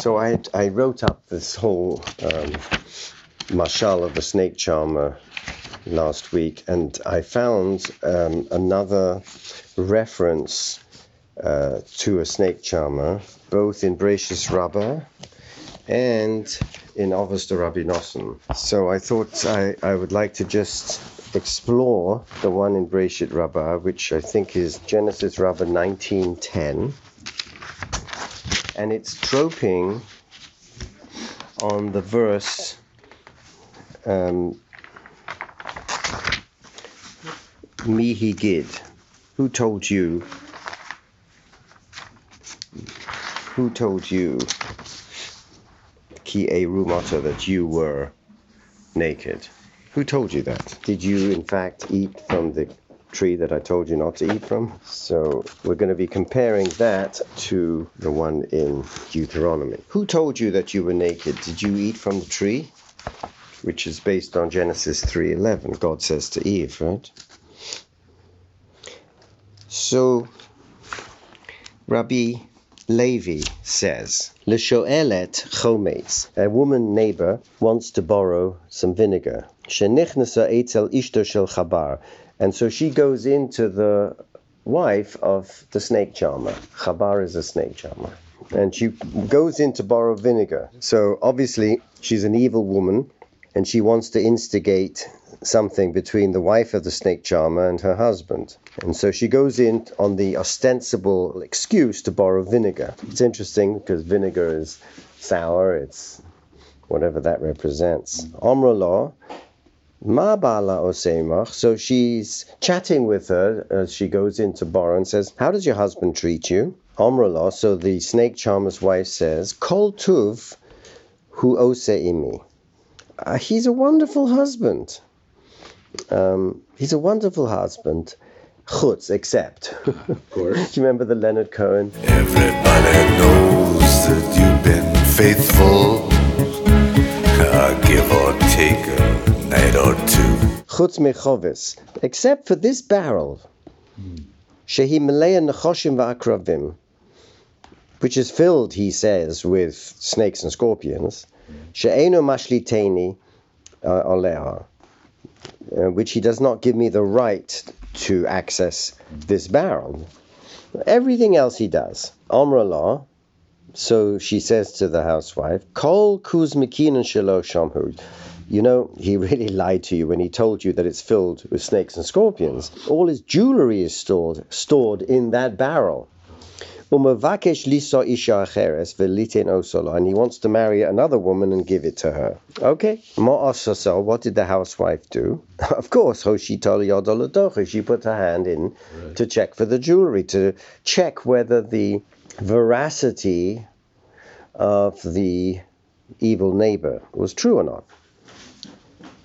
So I, I wrote up this whole um, mashal of the snake charmer last week, and I found um, another reference uh, to a snake charmer, both in Breishis Rabbah and in Ovos de Rabbi Nosson. So I thought I, I would like to just explore the one in Breshit Rabbah, which I think is Genesis Rabbah 1910. And it's troping on the verse um, Mihi Gid. Who told you? Who told you, Ki E Rumata, that you were naked? Who told you that? Did you, in fact, eat from the tree that I told you not to eat from? So we're going to be comparing that to the one in Deuteronomy. Who told you that you were naked? Did you eat from the tree? Which is based on Genesis 3:11. God says to Eve, right? So Rabbi Levi says, L'shoelet chometz. A woman neighbor wants to borrow some vinegar. Shenichnasa etzel ishto shel chabar. And so she goes into the wife of the snake charmer. Chabar is a snake charmer. And she goes in to borrow vinegar. So obviously she's an evil woman and she wants to instigate something between the wife of the snake charmer and her husband. And so she goes in on the ostensible excuse to borrow vinegar. It's interesting because vinegar is sour, it's whatever that represents. Omra law. Ma bala osemach. So she's chatting with her as she goes in to borrow and says, How does your husband treat you? Omrala, so the snake charmer's wife says, Kol tuv hu oseimi. Uh, he's a wonderful husband. Um, he's a wonderful husband. Chutz, except. Of course. Do you remember the Leonard Cohen? Everybody knows that you've been faithful. A give or take night or two. Chutz mechovis. Except for this barrel. Shehi melea nechoshim va'akravim. Which is filled, he says, with snakes and scorpions. She'eno mashliteni uh, oleha. Uh, which he does not give me the right to access this barrel. Everything else he does. Amrullah, so she says to the housewife, Kol kuz mikinan shelo shamhu. You know, he really lied to you when he told you that it's filled with snakes and scorpions. All his jewelry is stored stored in that barrel. Umavakesh liso isha acheres veliten osolo, and he wants to marry another woman and give it to her. Okay, what did the housewife do? Of course, she put her hand in to check for the jewelry, to check whether the veracity of the evil neighbor was true or not.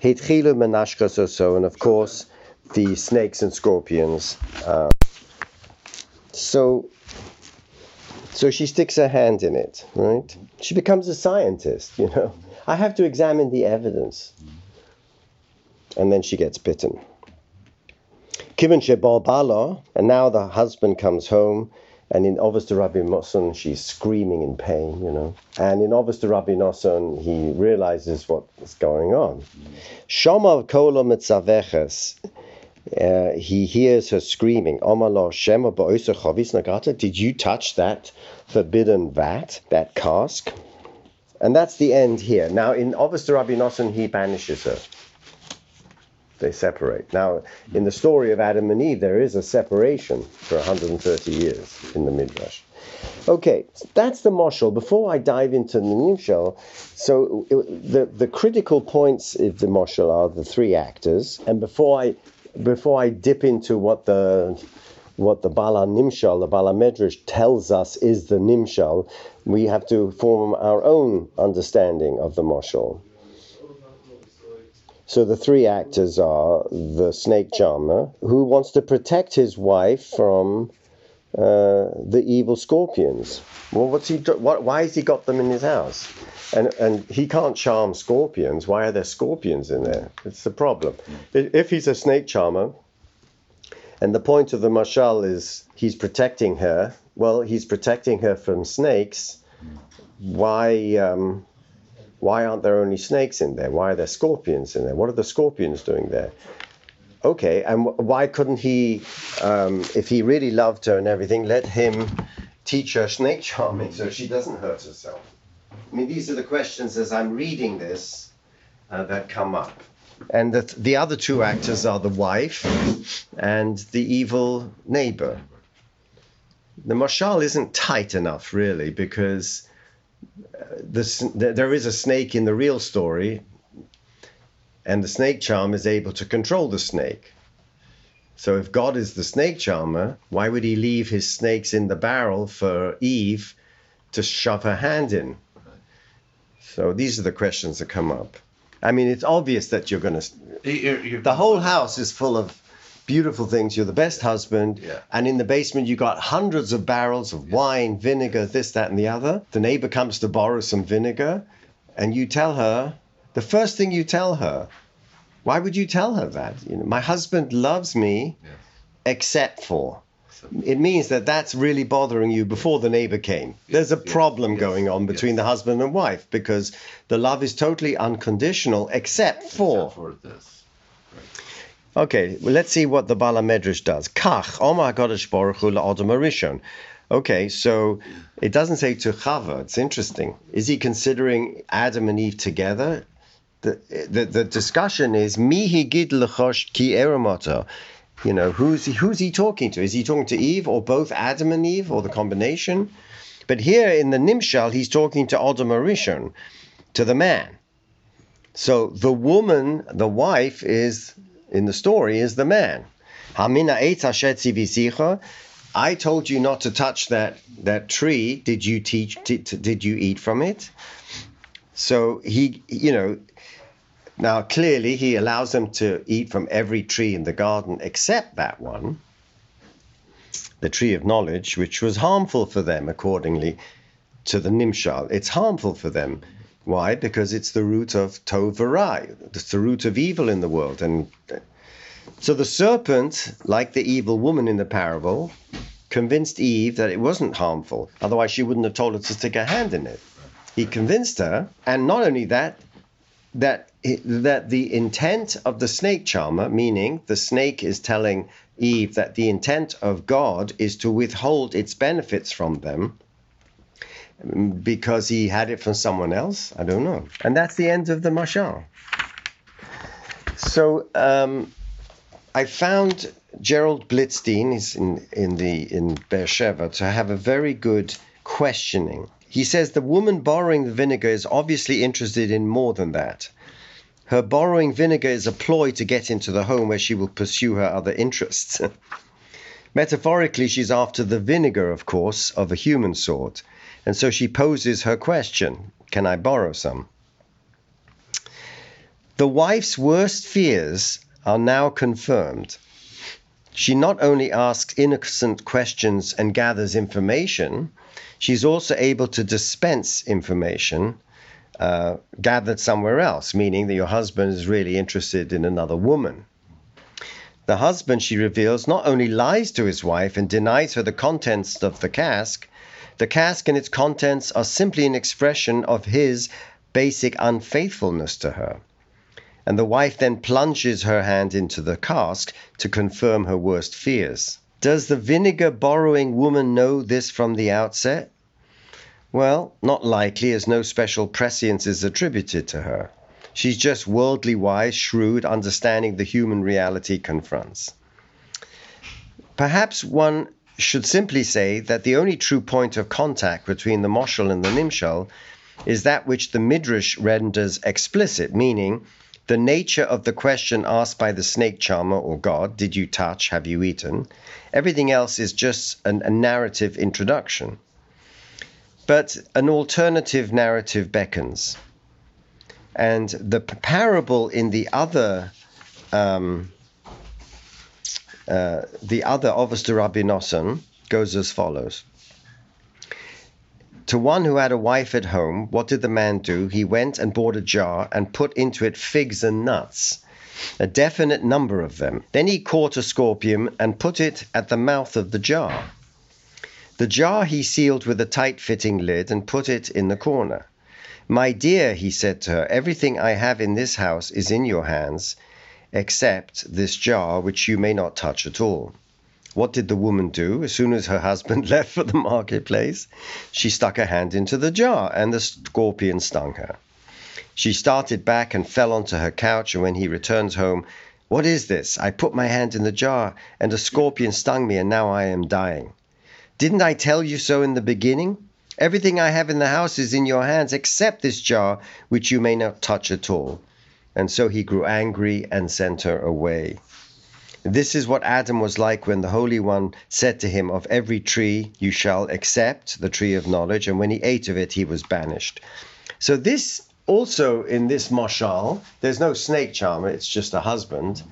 Hitchilu menashkas so, and of course, the snakes and scorpions. Uh, so, so she sticks her hand in it, right? She becomes a scientist, you know. I have to examine the evidence. And then she gets bitten. Kivin shebal bala, and now the husband comes home, and in Ovos de Rabbi Nosson, she's screaming in pain, you know. And in Ovos de Rabbi Nosson, he realizes what's going on. Shomav kolo mitzaveches. Uh, he hears her screaming. Did you touch that forbidden vat, that cask? And that's the end here. Now, in Ovos de Rabbi Nosson, he banishes her. They separate. Now, in the story of Adam and Eve, there is a separation for 130 years in the Midrash. Okay, that's the moshel. Before I dive into the nimshal, so it- the the critical points of the moshel are the three actors, and before I before I dip into what the what the Bala Nimshal, the Bala Medrash tells us is the Nimshal, we have to form our own understanding of the moshel. So the three actors are the snake charmer, who wants to protect his wife from uh, the evil scorpions. Well, what's he? What, why has he got them in his house? And and he can't charm scorpions. Why are there scorpions in there? It's the problem. If he's a snake charmer, and the point of the mashal is he's protecting her. Well, he's protecting her from snakes why um, why aren't there only snakes in there? Why are there scorpions in there? What are the scorpions doing there? Okay, and why couldn't he, um, if he really loved her and everything, let him teach her snake charming so she doesn't hurt herself? I mean, these are the questions as I'm reading this uh, that come up. And the, the other two actors are the wife and the evil neighbor. The mashal isn't tight enough, really, because the, there is a snake in the real story, and the snake charmer is able to control the snake. So if God is the snake charmer, why would he leave his snakes in the barrel for Eve to shove her hand in? So these are the questions that come up. I mean, it's obvious that you're going to. The whole house is full of beautiful things. You're the best husband. Yeah. And in the basement, you got hundreds of barrels of wine, vinegar, this, that, and the other. The neighbor comes to borrow some vinegar, and you tell her, the first thing you tell her, why would you tell her that? You know, my husband loves me, Yes. except for. It means that that's really bothering you before the neighbor came. There's a problem yes, going on between yes. the husband and wife because the love is totally unconditional except for. Except for this. Okay, well, let's see what the Bala Medrash does. Kach, Omar HaKadosh Baruch Hu Okay, so it doesn't say to Chava. It's interesting. Is he considering Adam and Eve together? The, the, the discussion is mihi gid lechosh ki eramata. You know, who's he, who's he talking to? Is he talking to Eve or both Adam and Eve or the combination? But here in the Nimshal, he's talking to Adam to the man. So the woman, the wife, is in the story is the man. I told you not to touch that that tree. Did you teach? Did, did you eat from it? So he, you know, now clearly he allows them to eat from every tree in the garden except that one, the tree of knowledge, which was harmful for them accordingly to the Nimshal. It's harmful for them. Why? Because it's the root of Tovarai. It's the root of evil in the world. And so the serpent, like the evil woman in the parable, convinced Eve that it wasn't harmful. Otherwise, she wouldn't have told her to stick her hand in it. He convinced her, and not only that, that that the intent of the snake charmer, meaning the snake is telling Eve that the intent of God is to withhold its benefits from them because he had it from someone else. I don't know. And that's the end of the mashal. So um, I found Gerald Blidstein is in, in the in Beersheba to have a very good questioning. He says the woman borrowing the vinegar is obviously interested in more than that. Her borrowing vinegar is a ploy to get into the home where she will pursue her other interests. Metaphorically, she's after the vinegar, of course, of a human sort, and so she poses her question Can I borrow some? The wife's worst fears are now confirmed. She not only asks innocent questions and gathers information, she's also able to dispense information uh, gathered somewhere else, meaning that your husband is really interested in another woman. The husband, she reveals, not only lies to his wife and denies her the contents of the cask, the cask and its contents are simply an expression of his basic unfaithfulness to her. And the wife then plunges her hand into the cask to confirm her worst fears. Does the vinegar borrowing woman know this from the outset? Well, not likely, as no special prescience is attributed to her. She's just worldly wise, shrewd, understanding the human reality confronts. Perhaps one should simply say that the only true point of contact between the Moshel and the Nimshal is that which the Midrash renders explicit, meaning the nature of the question asked by the snake charmer or God, did you touch, have you eaten? Everything else is just an, a narrative introduction. But an alternative narrative beckons. And the parable in the other um, uh, the other Ovos de Rabbi Nosson goes as follows. To one who had a wife at home, what did the man do? He went and bought a jar and put into it figs and nuts, a definite number of them. Then he caught a scorpion and put it at the mouth of the jar. The jar he sealed with a tight fitting lid and put it in the corner. My dear, he said to her, everything I have in this house is in your hands, except this jar which you may not touch at all. What did the woman do as soon as her husband left for the marketplace? She stuck her hand into the jar, and the scorpion stung her. She started back and fell onto her couch, and when he returned home, What is this? I put my hand in the jar, and a scorpion stung me, and now I am dying. Didn't I tell you so in the beginning? Everything I have in the house is in your hands, except this jar, which you may not touch at all. And so he grew angry and sent her away. This is what Adam was like when the Holy One said to him, Of every tree you shall accept the tree of knowledge, and when he ate of it, he was banished. So, this also in this mashal, there's no snake charmer, it's just a husband.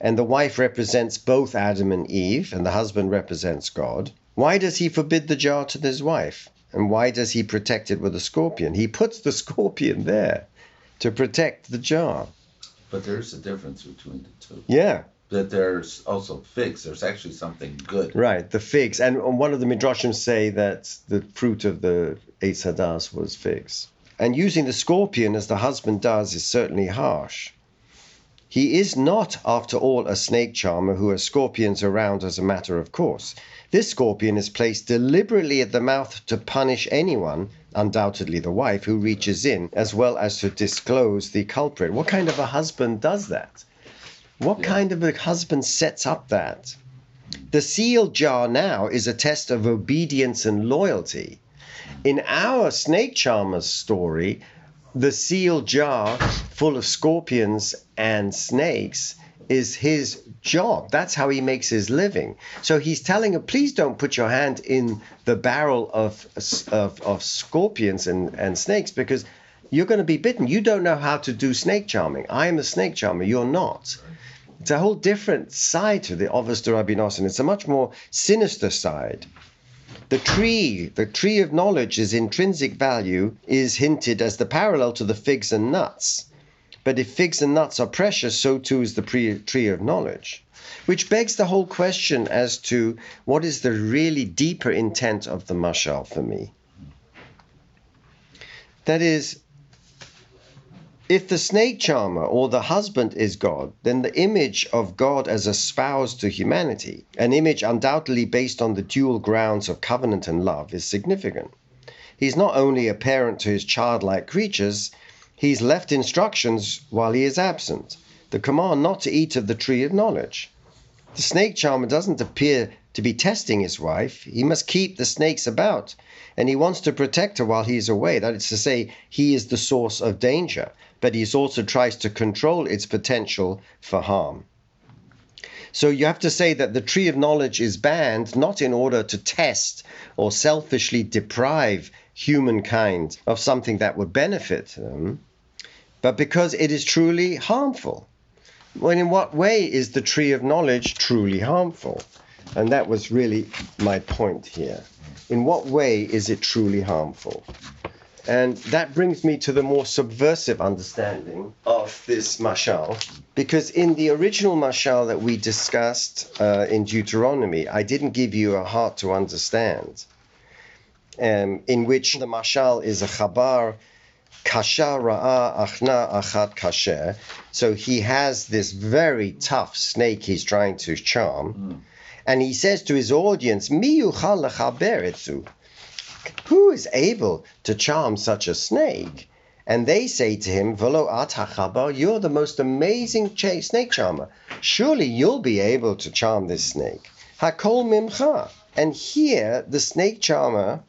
And the wife represents both Adam and Eve, and the husband represents God. Why does he forbid the jar to his wife? And why does he protect it with a scorpion? He puts the scorpion there to protect the jar. But there's a difference between the two. Yeah, That there's also figs. There's actually something good. Right, the figs. And one of the midrashim say that the fruit of the Eitz Hadas was figs. And using the scorpion as the husband does is certainly harsh. He is not, after all, a snake charmer who has scorpions around as a matter of course. This scorpion is placed deliberately at the mouth to punish anyone, undoubtedly the wife, who reaches in, as well as to disclose the culprit. What kind of a husband does that? What kind of a husband sets up that? The sealed jar now is a test of obedience and loyalty. In our snake charmer's story, the sealed jar full of scorpions and snakes is his job. That's how he makes his living. So he's telling her, please don't put your hand in the barrel of, of, of scorpions and, and snakes because you're going to be bitten. You don't know how to do snake charming. I am a snake charmer. You're not. It's a whole different side to the Ovis Nosson. It's a much more sinister side. The tree, the tree of knowledge, is intrinsic value is hinted as the parallel to the figs and nuts. But if figs and nuts are precious, so too is the pre- tree of knowledge. Which begs the whole question as to what is the really deeper intent of the mashal for me. That is, if the snake charmer or the husband is God, then the image of God as a spouse to humanity, an image undoubtedly based on the dual grounds of covenant and love, is significant. He's not only a parent to his childlike creatures, he's left instructions while he is absent. The command not to eat of the tree of knowledge. The snake charmer doesn't appear to be testing his wife. He must keep the snakes about, and he wants to protect her while he is away. That is to say, he is the source of danger but he also tries to control its potential for harm. So you have to say that the tree of knowledge is banned not in order to test or selfishly deprive humankind of something that would benefit them, but because it is truly harmful. Well, in what way is the tree of knowledge truly harmful? And that was really my point here. In what way is it truly harmful? And that brings me to the more subversive understanding of this mashal, because in the original mashal that we discussed uh, in Deuteronomy, I didn't give you a heart to understand, um, in which the mashal is a chabar, kasha ra'a achna achat kasher. So he has this very tough snake he's trying to charm, mm. and he says to his audience, "Mi who is able to charm such a snake? And they say to him, Velo at you're the most amazing snake charmer. Surely you'll be able to charm this snake. Hakol mimcha. And here, the snake charmer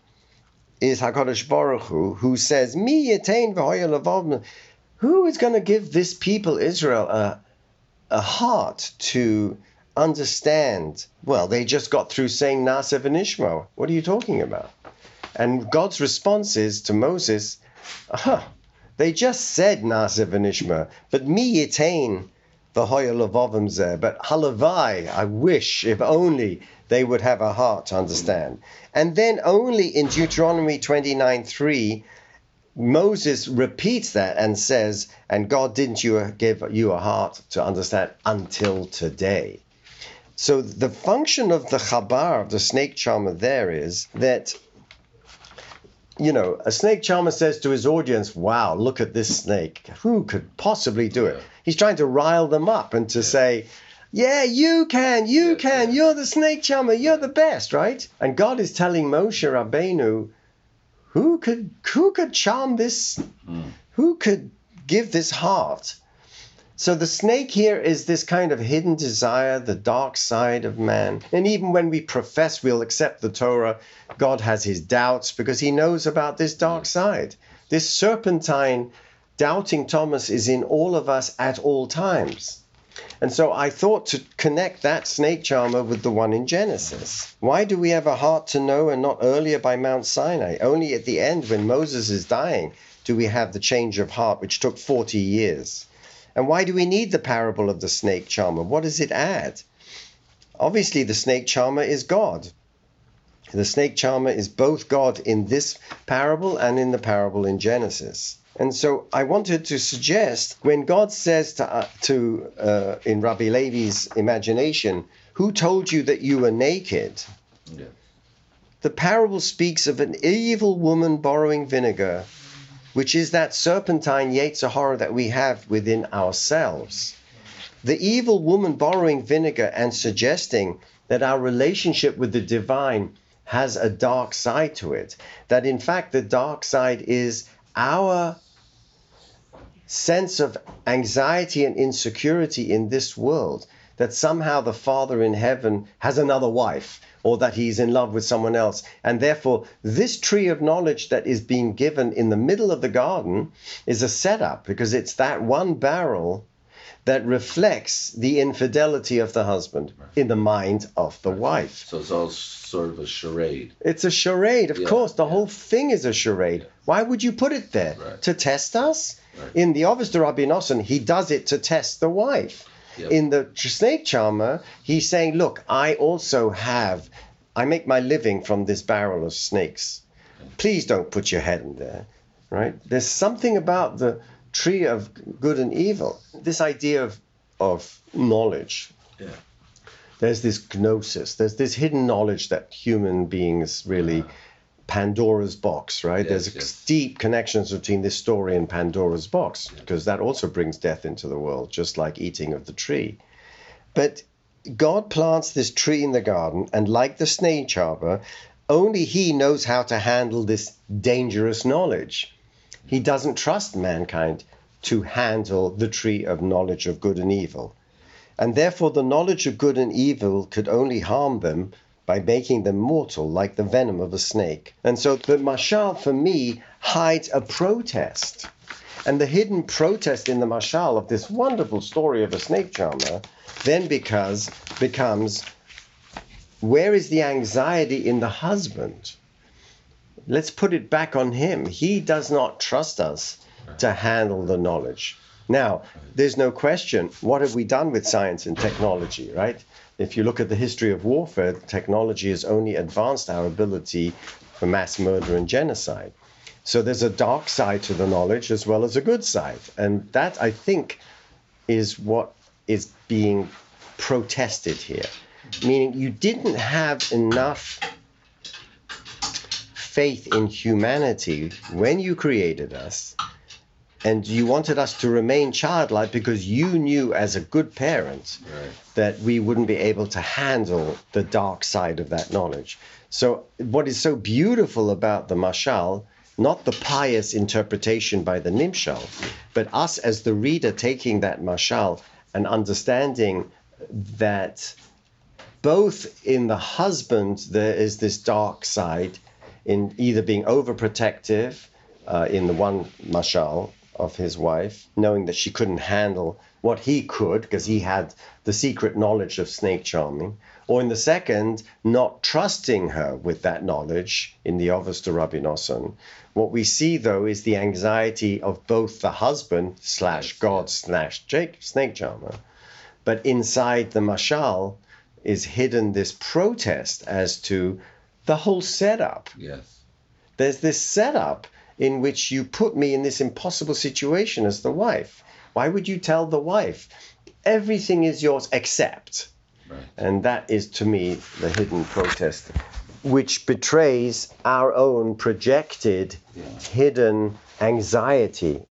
is Hakadosh Baruch Hu, who says, "Mi yatain Who is going to give this people Israel a a heart to understand? Well, they just got through saying Naaser v'nishma. What are you talking about? And God's response is to Moses, huh, they just said Naaser v'nishma, but mi yitain zeh. But halavai, I wish, if only they would have a heart to understand. And then only in Deuteronomy 29 3, Moses repeats that and says, And God didn't you give you a heart to understand until today. So the function of the chabar, of the snake charmer, there is that you know, a snake charmer says to his audience, Wow, look at this snake. Who could possibly do it? He's trying to rile them up and to say, Yeah, you can, you Yes, can, yes. you're the snake charmer, you're the best, right? And God is telling Moshe Rabbeinu, who could who could charm this hmm. who could give this heart? So the snake here is this kind of hidden desire, the dark side of man. And even when we profess we'll accept the Torah, God has his doubts because he knows about this dark hmm. side. This serpentine, doubting Thomas is in all of us at all times. And so I thought to connect that snake charmer with the one in Genesis. Why do we have a heart to know and not earlier by Mount Sinai? Only at the end, when Moses is dying, do we have the change of heart, which took 40 years. And why do we need the parable of the snake charmer? What does it add? Obviously, the snake charmer is God. The snake charmer is both God in this parable and in the parable in Genesis. And so I wanted to suggest when God says to, uh, to uh, in Rabbi Levi's imagination, Who told you that you were naked? Yeah. The parable speaks of an evil woman borrowing vinegar, which is that serpentine horror that we have within ourselves. The evil woman borrowing vinegar and suggesting that our relationship with the divine has a dark side to it. That in fact, the dark side is our sense of anxiety and insecurity in this world that somehow the Father in heaven has another wife or that he's in love with someone else. And therefore, this tree of knowledge that is being given in the middle of the garden is a setup because it's that one barrel that reflects the infidelity of the husband in the mind of the wife. So it's all sort of a charade. It's a charade, of Yeah, course. The yeah. whole thing is a charade. Why would you put it there? Right. To test us? Right. In the Ovis de Rabbi Nosson, he does it to test the wife. Yep. In the snake charmer, he's saying, Look, I also have, I make my living from this barrel of snakes. Please don't put your head in there. Right? There's something about the tree of good and evil. This idea of, of knowledge, Yeah. there's this gnosis, there's this hidden knowledge that human beings really Pandora's box, right? Yes, there's yes. deep connections between this story and Pandora's box because that also brings death into the world, just like eating of the tree. But God plants this tree in the garden, and like the snake charmer, only He knows how to handle this dangerous knowledge. He doesn't trust mankind to handle the tree of knowledge of good and evil. And therefore, the knowledge of good and evil could only harm them by making them mortal, like the venom of a snake. And so, the mashal for me hides a protest. And the hidden protest in the mashal of this wonderful story of a snake charmer then because, becomes where is the anxiety in the husband? Let's put it back on him. He does not trust us to handle the knowledge. Now, there's no question, what have we done with science and technology, right? If you look at the history of warfare, technology has only advanced our ability for mass murder and genocide. So there's a dark side to the knowledge as well as a good side. And that, I think, is what is being protested here. Meaning you didn't have enough faith in humanity when you created us, and you wanted us to remain childlike because you knew as a good parent Right. that we wouldn't be able to handle the dark side of that knowledge. So, what is so beautiful about the mashal, not the pious interpretation by the nimshal, but us as the reader taking that mashal and understanding that both in the husband there is this dark side in either being overprotective uh, in the one mashal of his wife, knowing that she couldn't handle what he could because he had the secret knowledge of snake charming, or in the second, not trusting her with that knowledge in the Ovis to Rabbi Nosson. What we see though is the anxiety of both the husband slash God slash snake charmer, but inside the mashal is hidden this protest as to the whole setup Yes. there's this setup in which you put me in this impossible situation as the wife. Why would you tell the wife, everything is yours except? Right. And that is to me the hidden protest, which betrays our own projected Yeah. hidden anxiety